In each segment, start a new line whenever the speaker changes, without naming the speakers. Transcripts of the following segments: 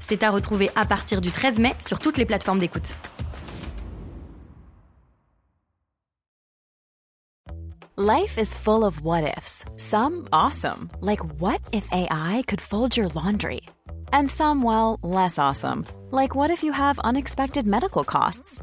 C'est à retrouver à partir du 13 mai sur toutes les plateformes d'écoute.
Life is full of what ifs. Some awesome, like what if AI could fold your laundry? And some, well, less awesome, like what if you have unexpected medical costs?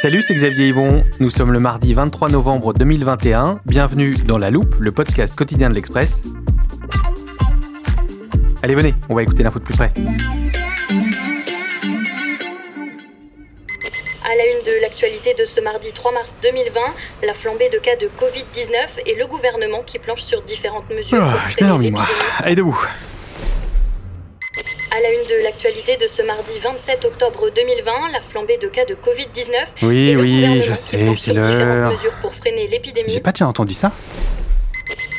Salut, c'est Xavier Yvon. Nous sommes le mardi 23 novembre 2021. Bienvenue dans La Loupe, le podcast quotidien de l'Express. Allez, venez, on va écouter l'info de plus près.
À la une de l'actualité de ce mardi 3 mars 2020, la flambée de cas de Covid-19 et le gouvernement qui planche sur différentes mesures.
Oh, je dormi, moi. Allez, debout.
À la une de l'actualité de ce mardi 27 octobre 2020, la flambée de cas de Covid-19.
Oui, oui, je sais, c'est l'heure.
mesures pour freiner l'épidémie.
J'ai pas déjà entendu ça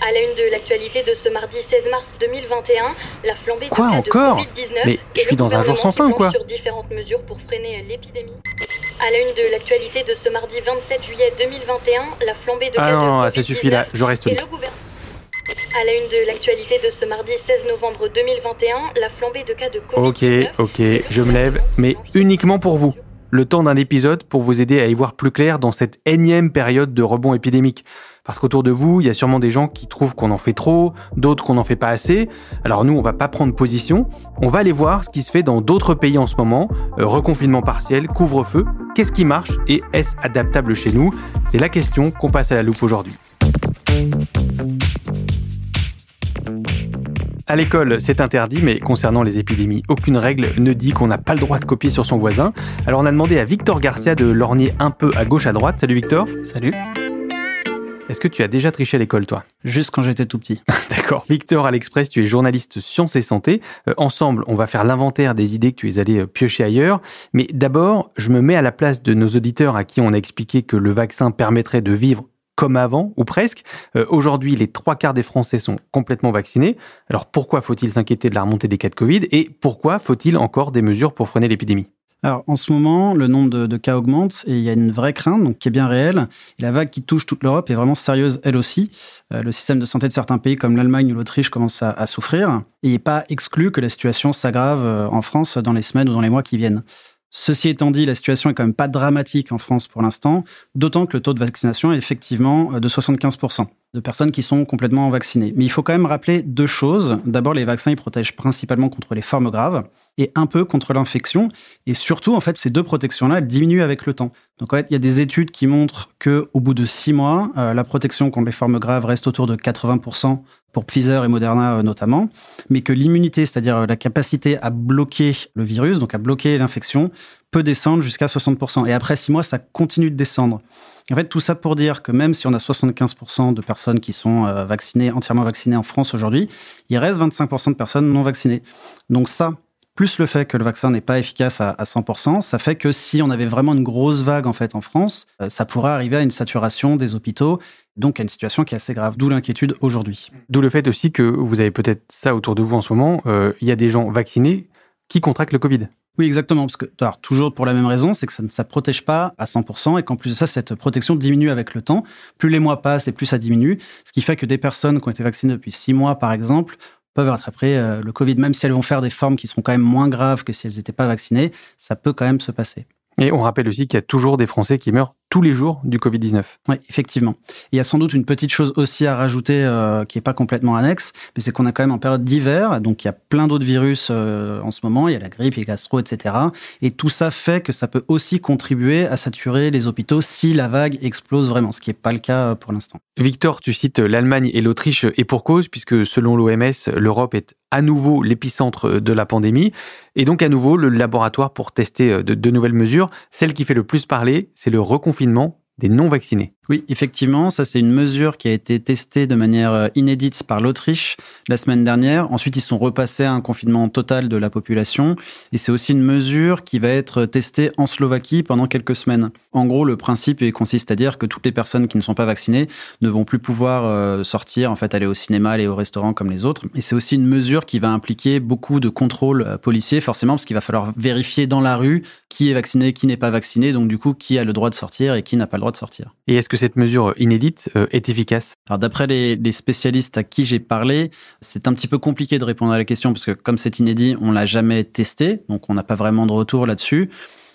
à la une de l'actualité de ce mardi 16 mars 2021, la flambée
quoi,
de
encore?
Covid-19
Mais je suis dans un jour sans fin quoi
sur différentes mesures pour freiner l'épidémie. À la une de l'actualité de ce mardi 27 juillet 2021, la flambée de
ah
cas
non,
de Covid-19
ça suffit là, je reste au lit.
À la une de l'actualité de ce mardi 16 novembre 2021, la flambée de cas de Covid-19.
Ok, ok, je me lève, mais uniquement pour vous. Le temps d'un épisode pour vous aider à y voir plus clair dans cette énième période de rebond épidémique. Parce qu'autour de vous, il y a sûrement des gens qui trouvent qu'on en fait trop, d'autres qu'on n'en fait pas assez. Alors nous, on va pas prendre position. On va aller voir ce qui se fait dans d'autres pays en ce moment. Euh, reconfinement partiel, couvre-feu. Qu'est-ce qui marche et est-ce adaptable chez nous? C'est la question qu'on passe à la loupe aujourd'hui. À l'école, c'est interdit, mais concernant les épidémies, aucune règle ne dit qu'on n'a pas le droit de copier sur son voisin. Alors on a demandé à Victor Garcia de lorgner un peu à gauche à droite. Salut Victor.
Salut.
Est-ce que tu as déjà triché à l'école, toi?
Juste quand j'étais tout petit.
D'accord. Victor à l'Express, tu es journaliste sciences et santé. Euh, ensemble, on va faire l'inventaire des idées que tu es allé euh, piocher ailleurs. Mais d'abord, je me mets à la place de nos auditeurs à qui on a expliqué que le vaccin permettrait de vivre comme avant, ou presque. Euh, aujourd'hui, les trois quarts des Français sont complètement vaccinés. Alors pourquoi faut-il s'inquiéter de la remontée des cas de Covid et pourquoi faut-il encore des mesures pour freiner l'épidémie?
Alors, en ce moment, le nombre de, cas augmente et il y a une vraie crainte, qui est bien réelle. La vague qui touche toute l'Europe est vraiment sérieuse, elle aussi. Euh, le système de santé de certains pays comme l'Allemagne ou l'Autriche commence à, souffrir. Et il n'est pas exclu que la situation s'aggrave euh, en France dans les semaines ou dans les mois qui viennent. Ceci étant dit, la situation est quand même pas dramatique en France pour l'instant, d'autant que le taux de vaccination est effectivement euh, de 75% de personnes qui sont complètement vaccinées. Mais il faut quand même rappeler deux choses. D'abord, les vaccins, ils protègent principalement contre les formes graves et un peu contre l'infection. Et surtout, en fait, ces deux protections-là, elles diminuent avec le temps. Donc, en fait, il y a des études qui montrent que au bout de six mois, euh, la protection contre les formes graves reste autour de 80% pour Pfizer et Moderna euh, notamment, mais que l'immunité, c'est-à-dire euh, la capacité à bloquer le virus, donc à bloquer l'infection, peut descendre jusqu'à 60%. Et après six mois, ça continue de descendre. En fait, tout ça pour dire que même si on a 75% de personnes qui sont euh, vaccinées, entièrement vaccinées en France aujourd'hui, il reste 25% de personnes non vaccinées. Donc ça, plus le fait que le vaccin n'est pas efficace à, 100%, ça fait que si on avait vraiment une grosse vague en fait en France, ça pourrait arriver à une saturation des hôpitaux donc à une situation qui est assez grave, d'où l'inquiétude aujourd'hui.
D'où le fait aussi que vous avez peut-être ça autour de vous en ce moment, euh, il y a des gens vaccinés qui contractent le Covid.
Oui, exactement, parce que alors, toujours pour la même raison, c'est que ça ne ça protège pas à 100% et qu'en plus de ça, cette protection diminue avec le temps. Plus les mois passent et plus ça diminue, ce qui fait que des personnes qui ont été vaccinées depuis six mois, par exemple, peuvent rattraper euh, le Covid, même si elles vont faire des formes qui seront quand même moins graves que si elles n'étaient pas vaccinées, ça peut quand même se passer.
Et on rappelle aussi qu'il y a toujours des Français qui meurent tous les jours du Covid-19.
Oui, effectivement. Il y a sans doute une petite chose aussi à rajouter euh, qui n'est pas complètement annexe, mais c'est qu'on est quand même en période d'hiver, donc il y a plein d'autres virus euh, en ce moment, il y a la grippe, il y a gastro, etc. Et tout ça fait que ça peut aussi contribuer à saturer les hôpitaux si la vague explose vraiment, ce qui n'est pas le cas pour l'instant.
Victor, tu cites l'Allemagne et l'Autriche, et pour cause, puisque selon l'OMS, l'Europe est à nouveau l'épicentre de la pandémie, et donc à nouveau le laboratoire pour tester de, de nouvelles mesures. Celle qui fait le plus parler, c'est le reconfinement confinement non-vaccinés.
Oui, effectivement, ça c'est une mesure qui a été testée de manière euh, inédite par l'Autriche la semaine dernière. Ensuite, ils sont repassés à un confinement total de la population. Et c'est aussi une mesure qui va être testée en Slovaquie pendant quelques semaines. En gros, le principe consiste à dire que toutes les personnes qui ne sont pas vaccinées ne vont plus pouvoir euh, sortir, en fait, aller au cinéma, aller au restaurant comme les autres. Et c'est aussi une mesure qui va impliquer beaucoup de contrôles euh, policiers, forcément, parce qu'il va falloir vérifier dans la rue qui est vacciné, qui n'est pas vacciné, donc du coup, qui a le droit de sortir et qui n'a pas le droit de sortir.
Et est-ce que cette mesure inédite euh, est efficace?
Alors d'après les, les, spécialistes à qui j'ai parlé, c'est un petit peu compliqué de répondre à la question parce que comme c'est inédit, on l'a jamais testé, donc on n'a pas vraiment de retour là-dessus.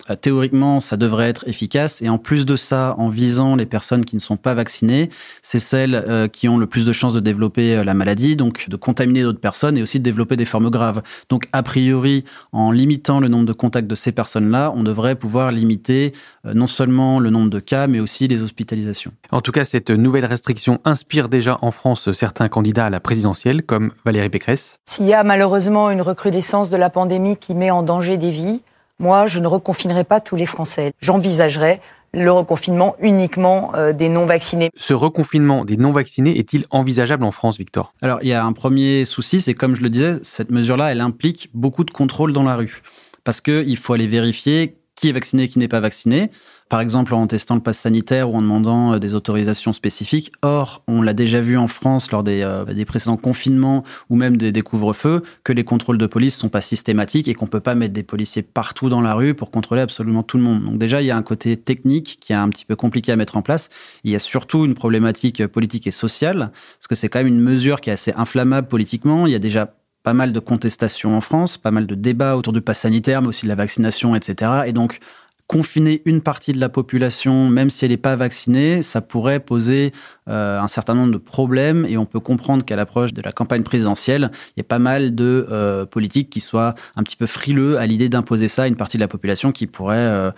Euh, théoriquement, ça devrait être efficace. Et en plus de ça, en visant les personnes qui ne sont pas vaccinées, c'est celles euh, qui ont le plus de chances de développer euh, la maladie, donc de contaminer d'autres personnes et aussi de développer des formes graves. Donc, a priori, en limitant le nombre de contacts de ces personnes-là, on devrait pouvoir limiter non seulement le nombre de cas, mais aussi les hospitalisations.
En tout cas, cette nouvelle restriction inspire déjà en France certains candidats à la présidentielle, comme Valérie Pécresse.
S'il y a malheureusement une recrudescence de la pandémie qui met en danger des vies, moi, je ne reconfinerai pas tous les Français. J'envisagerai le reconfinement uniquement euh, des non-vaccinés.
Ce reconfinement des non-vaccinés est-il envisageable en France, Victor?
Alors, il y a un premier souci, c'est comme je le disais, cette mesure-là, elle implique beaucoup de contrôles dans la rue. Parce qu'il faut aller vérifier qui est vacciné, qui n'est pas vacciné par exemple en testant le pass sanitaire ou en demandant euh, des autorisations spécifiques. Or, on l'a déjà vu en France lors des, euh, des précédents confinements ou même des, couvre-feux que les contrôles de police sont pas systématiques et qu'on peut pas mettre des policiers partout dans la rue pour contrôler absolument tout le monde. Donc déjà, il y a un côté technique qui est un petit peu compliqué à mettre en place. Il y a surtout une problématique politique et sociale parce que c'est quand même une mesure qui est assez inflammable politiquement. Il y a déjà pas mal de contestations en France, pas mal de débats autour du pass sanitaire, mais aussi de la vaccination, etc. Et donc, confiner une partie de la population, même si elle n'est pas vaccinée, ça pourrait poser euh, un certain nombre de problèmes et on peut comprendre qu'à l'approche de la campagne présidentielle, il y a pas mal de euh, politiques qui soient un petit peu frileux à l'idée d'imposer ça à une partie de la population qui pourrait euh,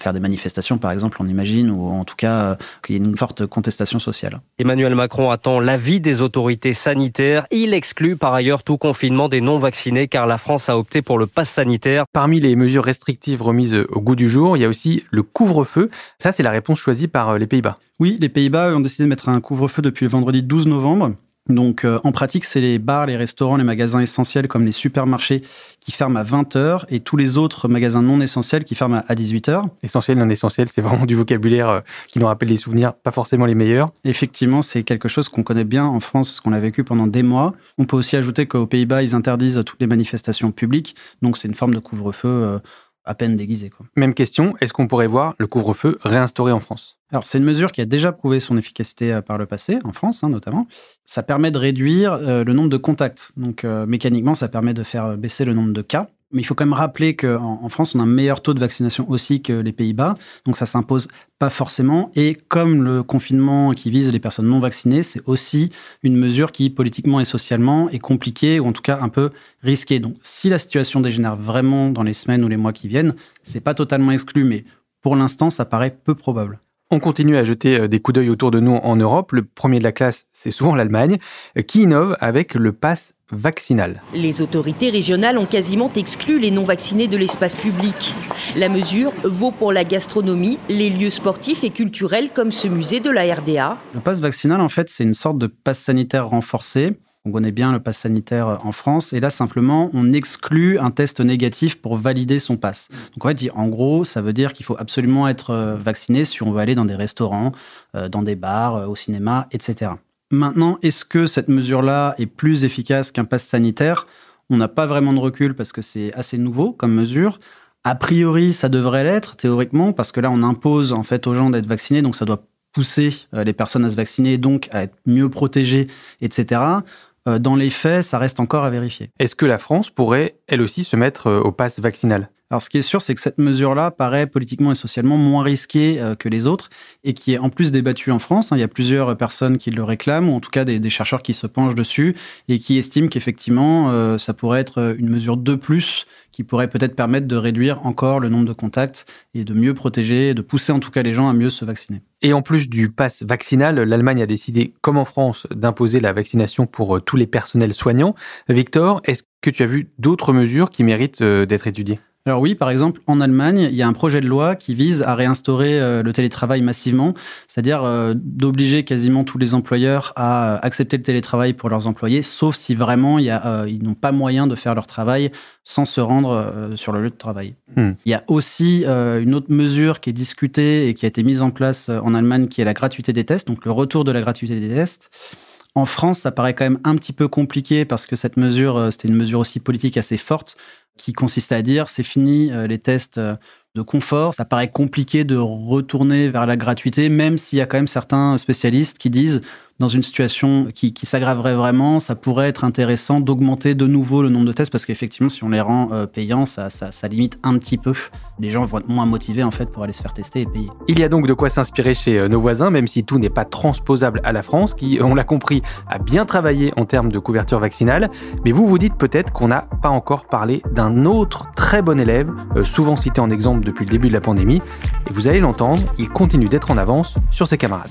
faire des manifestations, par exemple, on imagine, ou en tout cas qu'il y ait une forte contestation sociale.
Emmanuel Macron attend l'avis des autorités sanitaires. Il exclut par ailleurs tout confinement des non-vaccinés car la France a opté pour le pass sanitaire.
Parmi les mesures restrictives remises au goût du jour, il y a aussi le couvre-feu. Ça, c'est la réponse choisie par euh, les Pays-Bas.
Oui, les Pays-Bas ont décidé de mettre un couvre-feu depuis le vendredi 12 novembre. Donc euh, en pratique, c'est les bars, les restaurants, les magasins essentiels comme les supermarchés qui ferment à 20h et tous les autres magasins non essentiels qui ferment à 18h.
Essentiel, non essentiel, c'est vraiment du vocabulaire euh, qui nous rappelle des souvenirs pas forcément les meilleurs.
Effectivement, c'est quelque chose qu'on connaît bien en France, ce qu'on a vécu pendant des mois. On peut aussi ajouter qu'aux Pays-Bas, ils interdisent toutes les manifestations publiques, donc c'est une forme de couvre-feu à peine déguisé. Quoi.
Même question, est-ce qu'on pourrait voir le couvre-feu réinstauré en France?
Alors c'est une mesure qui a déjà prouvé son efficacité euh, par le passé, en France hein, notamment. Ça permet de réduire euh, le nombre de contacts. Donc euh, mécaniquement, ça permet de faire baisser le nombre de cas. Mais il faut quand même rappeler qu'en en France, on a un meilleur taux de vaccination aussi que les Pays-Bas. Donc ça s'impose pas forcément. Et comme le confinement qui vise les personnes non vaccinées, c'est aussi une mesure qui, politiquement et socialement, est compliquée ou en tout cas un peu risquée. Donc si la situation dégénère vraiment dans les semaines ou les mois qui viennent, c'est pas totalement exclu. Mais pour l'instant, ça paraît peu probable.
On continue à jeter euh, des coups d'œil autour de nous en Europe. Le premier de la classe, c'est souvent l'Allemagne, euh, qui innove avec le pass
Les autorités régionales ont quasiment exclu les non-vaccinés de l'espace public. La mesure vaut pour la gastronomie, les lieux sportifs et culturels comme ce musée de la RDA.
Le pass vaccinal, en fait, c'est une sorte de pass sanitaire renforcé on connaît bien le pass sanitaire en France. Et là, simplement, on exclut un test négatif pour valider son pass. Donc, en fait, en gros, ça veut dire qu'il faut absolument être euh, vacciné si on veut aller dans des restaurants, euh, dans des bars, euh, au cinéma, etc. Maintenant, est-ce que cette mesure-là est plus efficace qu'un pass sanitaire? On n'a pas vraiment de recul parce que c'est assez nouveau comme mesure. A priori, ça devrait l'être théoriquement parce que là, on impose en fait aux gens d'être vaccinés, donc ça doit pousser les personnes à se vacciner, donc à être mieux protégées, etc. Euh, dans les faits, ça reste encore à vérifier.
Est-ce que la France pourrait, elle aussi, se mettre euh, au pass vaccinal?
Alors, ce qui est sûr, c'est que cette mesure-là paraît politiquement et socialement moins risquée euh, que les autres et qui est en plus débattue en France. Hein. Il y a plusieurs personnes qui le réclament, ou en tout cas des, chercheurs qui se penchent dessus et qui estiment qu'effectivement, euh, ça pourrait être une mesure de plus qui pourrait peut-être permettre de réduire encore le nombre de contacts et de mieux protéger, de pousser en tout cas les gens à mieux se vacciner.
Et en plus du pass vaccinal, l'Allemagne a décidé, comme en France, d'imposer la vaccination pour euh, tous les personnels soignants. Victor, est-ce que tu as vu d'autres mesures qui méritent euh, d'être étudiées?
Alors oui, par exemple, en Allemagne, il y a un projet de loi qui vise à réinstaurer euh, le télétravail massivement, c'est-à-dire euh, d'obliger quasiment tous les employeurs à euh, accepter le télétravail pour leurs employés, sauf si vraiment il y a, ils n'ont pas moyen de faire leur travail sans se rendre sur le lieu de travail. Hmm. Il y a aussi une autre mesure qui est discutée et qui a été mise en place en Allemagne, qui est la gratuité des tests, donc le retour de la gratuité des tests. En France, ça paraît quand même un petit peu compliqué parce que cette mesure, c'était une mesure aussi politique assez forte qui consiste à dire c'est fini euh, les tests euh, de confort. Ça paraît compliqué de retourner vers la gratuité, même s'il y a quand même certains spécialistes qui disent dans une situation qui, s'aggraverait vraiment, ça pourrait être intéressant d'augmenter de nouveau le nombre de tests parce qu'effectivement, si on les rend euh, payants, ça, limite un petit peu. Les gens vont être moins motivés en fait pour aller se faire tester et payer.
Il y a donc de quoi s'inspirer chez euh, nos voisins, même si tout n'est pas transposable à la France, qui, on l'a compris, a bien travaillé en termes de couverture vaccinale. Mais vous vous dites peut-être qu'on n'a pas encore parlé d'un autre très bon élève, euh, souvent cité en exemple depuis le début de la pandémie. Et vous allez l'entendre, il continue d'être en avance sur ses camarades.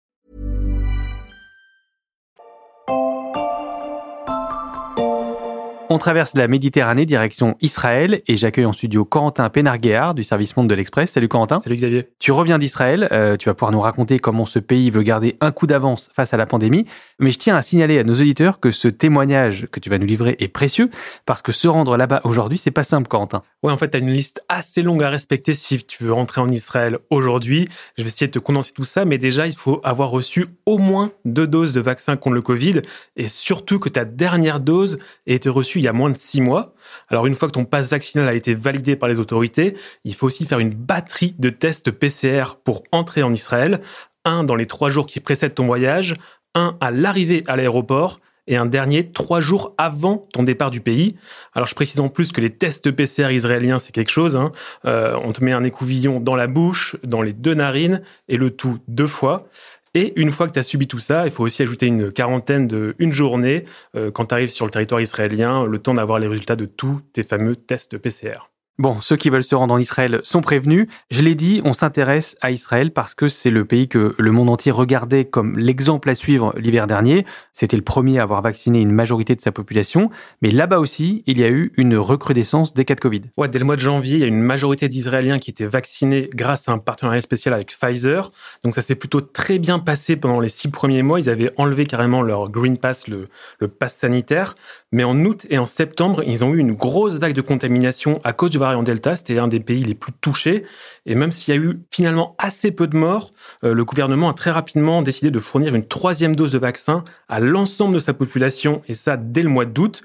On traverse la Méditerranée direction Israël et j'accueille en studio Corentin Pénarguéard du service Monde de l'Express. Salut Corentin.
Salut Xavier.
Tu reviens d'Israël, euh, tu vas pouvoir nous raconter comment ce pays veut garder un coup d'avance face à la pandémie. Mais je tiens à signaler à nos auditeurs que ce témoignage que tu vas nous livrer est précieux parce que se rendre là-bas aujourd'hui, c'est pas simple Corentin.
Ouais, en fait, tu as une liste assez longue à respecter si tu veux rentrer en Israël aujourd'hui. Je vais essayer de te condenser tout ça, mais déjà, il faut avoir reçu au moins deux doses de vaccin contre le Covid et surtout que ta dernière dose ait été reçue il y a moins de six mois. Alors une fois que ton passe vaccinal a été validé par les autorités, il faut aussi faire une batterie de tests PCR pour entrer en Israël. Un dans les trois jours qui précèdent ton voyage, un à l'arrivée à l'aéroport et un dernier trois jours avant ton départ du pays. Alors je précise en plus que les tests PCR israéliens, c'est quelque chose. Hein. Euh, on te met un écouvillon dans la bouche, dans les deux narines, et le tout deux fois. Et une fois que tu as subi tout ça, il faut aussi ajouter une quarantaine de une journée euh, quand tu arrives sur le territoire israélien, le temps d'avoir les résultats de tous tes fameux tests PCR.
Bon, ceux qui veulent se rendre en Israël sont prévenus. Je l'ai dit, on s'intéresse à Israël parce que c'est le pays que le monde entier regardait comme l'exemple à suivre l'hiver dernier. C'était le premier à avoir vacciné une majorité de sa population. Mais là-bas aussi, il y a eu une recrudescence des cas de Covid.
Ouais, dès le mois de janvier, il y a une majorité d'Israéliens qui étaient vaccinés grâce à un partenariat spécial avec Pfizer. Donc ça s'est plutôt très bien passé pendant les six premiers mois. Ils avaient enlevé carrément leur Green Pass, le, le pass sanitaire. Mais en août et en septembre, ils ont eu une grosse vague de contamination à cause du variant Delta. C'était un des pays les plus touchés. Et même s'il y a eu finalement assez peu de morts, euh, le gouvernement a très rapidement décidé de fournir une troisième dose de vaccin à l'ensemble de sa population, et ça dès le mois d'août.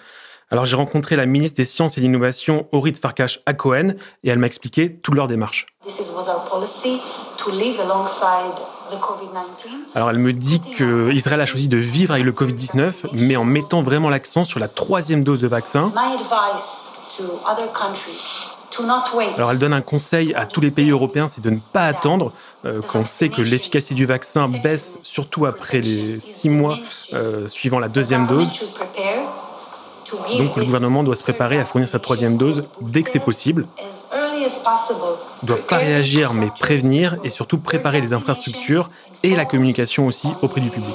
Alors j'ai rencontré la ministre des Sciences et de l'Innovation, Orit Farkash Cohen, et elle m'a expliqué toute leur démarche. Alors elle me dit qu'Israël a choisi de vivre avec le Covid-19, mais en mettant vraiment l'accent sur la troisième dose de vaccin. Alors elle donne un conseil à tous les pays européens, c'est de ne pas attendre, euh, qu'on sait que l'efficacité du vaccin baisse surtout après les six mois euh, suivant la deuxième dose. Donc le gouvernement doit se préparer à fournir sa troisième dose dès que c'est possible. Il doit pas réagir mais prévenir et surtout préparer les infrastructures et la communication aussi auprès du public.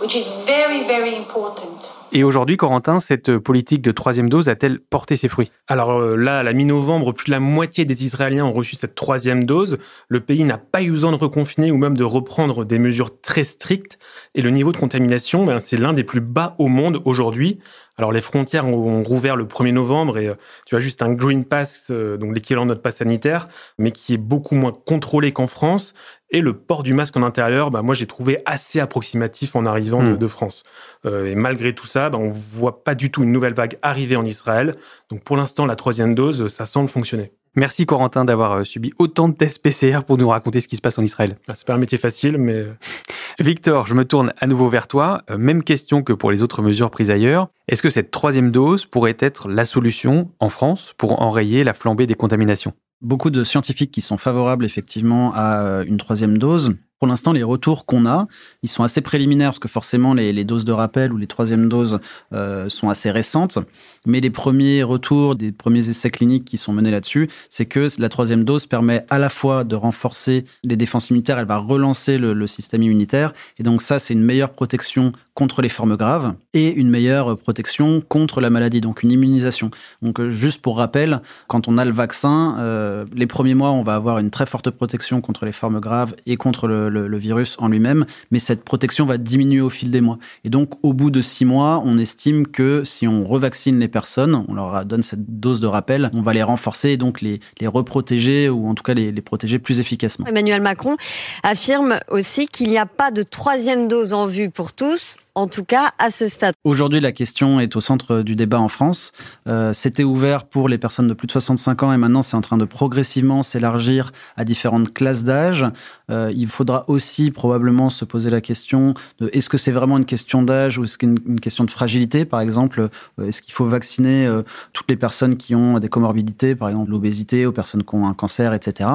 Which is very, very important.
Et aujourd'hui, Corentin, cette politique de troisième dose a-t-elle porté ses fruits?
Alors euh, là, à la mi-novembre, plus de la moitié des Israéliens ont reçu cette troisième dose. Le pays n'a pas eu besoin de reconfiner ou même de reprendre des mesures très strictes. Et le niveau de contamination, ben, c'est l'un des plus bas au monde aujourd'hui. Alors les frontières ont rouvert le 1er novembre et euh, tu as juste un Green Pass, euh, donc l'équivalent de notre pass sanitaire, mais qui est beaucoup moins contrôlé qu'en France. Et le port du masque en intérieur, bah, moi j'ai trouvé assez approximatif en arrivant de, hmm. France. Euh, et malgré tout ça, bah, on voit pas du tout une nouvelle vague arriver en Israël. Donc pour l'instant, la troisième dose, ça semble fonctionner.
Merci Corentin d'avoir euh, subi autant de tests PCR pour nous raconter ce qui se passe en Israël.
Ah, c'est pas un métier facile, mais... Euh,
Victor, je me tourne à nouveau vers toi. Même question que pour les autres mesures prises ailleurs. Est-ce que cette troisième dose pourrait être la solution en France pour enrayer la flambée des contaminations?
Beaucoup de scientifiques qui sont favorables effectivement à euh, une troisième dose. Pour l'instant, les retours qu'on a, ils sont assez préliminaires parce que forcément les, doses de rappel ou les troisièmes doses euh, sont assez récentes. Mais les premiers retours des premiers essais cliniques qui sont menés là-dessus, c'est que la troisième dose permet à la fois de renforcer les défenses immunitaires, elle va relancer le, système immunitaire, et donc ça c'est une meilleure protection contre les formes graves et une meilleure protection contre la maladie, donc une immunisation. Donc euh, juste pour rappel, quand on a le vaccin, euh, les premiers mois on va avoir une très forte protection contre les formes graves et contre le le, virus en lui-même, mais cette protection va diminuer au fil des mois. Et donc, au bout de six mois, on estime que si on revaccine les personnes, on leur donne cette dose de rappel, on va les renforcer et donc les, les reprotéger ou en tout cas les, les protéger plus efficacement.
Emmanuel Macron affirme aussi qu'il n'y a pas de troisième dose en vue pour tous en tout cas à ce stade.
Aujourd'hui, la question est au centre du débat en France. Euh, C'était ouvert pour les personnes de plus de 65 ans et maintenant c'est en train de progressivement s'élargir à différentes classes d'âge. Euh, il faudra aussi probablement se poser la question de est-ce que c'est vraiment une question d'âge ou est-ce qu'une une question de fragilité? Par exemple, euh, est-ce qu'il faut vacciner toutes les personnes qui ont des comorbidités, par exemple l'obésité, aux personnes qui ont un cancer, etc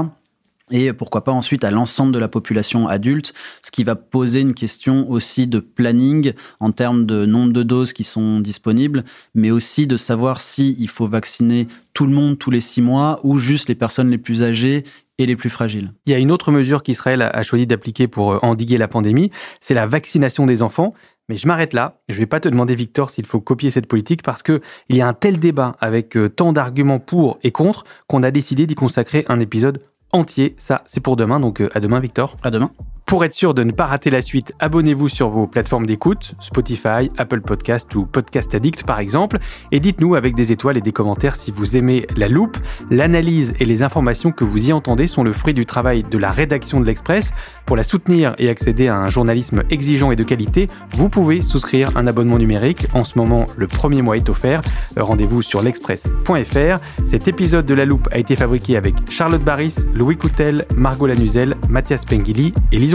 et pourquoi pas ensuite à l'ensemble de la population adulte, ce qui va poser une question aussi de planning en termes de nombre de doses qui sont disponibles, mais aussi de savoir si il faut vacciner tout le monde tous les six mois ou juste les personnes les plus âgées et les plus fragiles.
Il y a une autre mesure qu'Israël a choisi d'appliquer pour euh, endiguer la pandémie, c'est la vaccination des enfants. Mais je m'arrête là. Je ne vais pas te demander, Victor, s'il faut copier cette politique parce qu'il y a un tel débat avec euh, tant d'arguments pour et contre qu'on a décidé d'y consacrer un épisode entier. Ça, c'est pour demain. Donc euh, à demain, Victor.
À demain.
Pour être sûr de ne pas rater la suite, abonnez-vous sur vos plateformes d'écoute, Spotify, Apple Podcast ou Podcast Addict par exemple, et dites-nous avec des étoiles et des commentaires si vous aimez la loupe. L'analyse et les informations que vous y entendez sont le fruit du travail de la rédaction de l'Express. Pour la soutenir et accéder à un journalisme exigeant et de qualité, vous pouvez souscrire un abonnement numérique. En ce moment, le premier mois est offert. Rendez-vous sur l'express.fr. Cet épisode de la loupe a été fabriqué avec Charlotte Baris, Louis Coutel, Margot Lanuzel, Mathias Pengili et Lison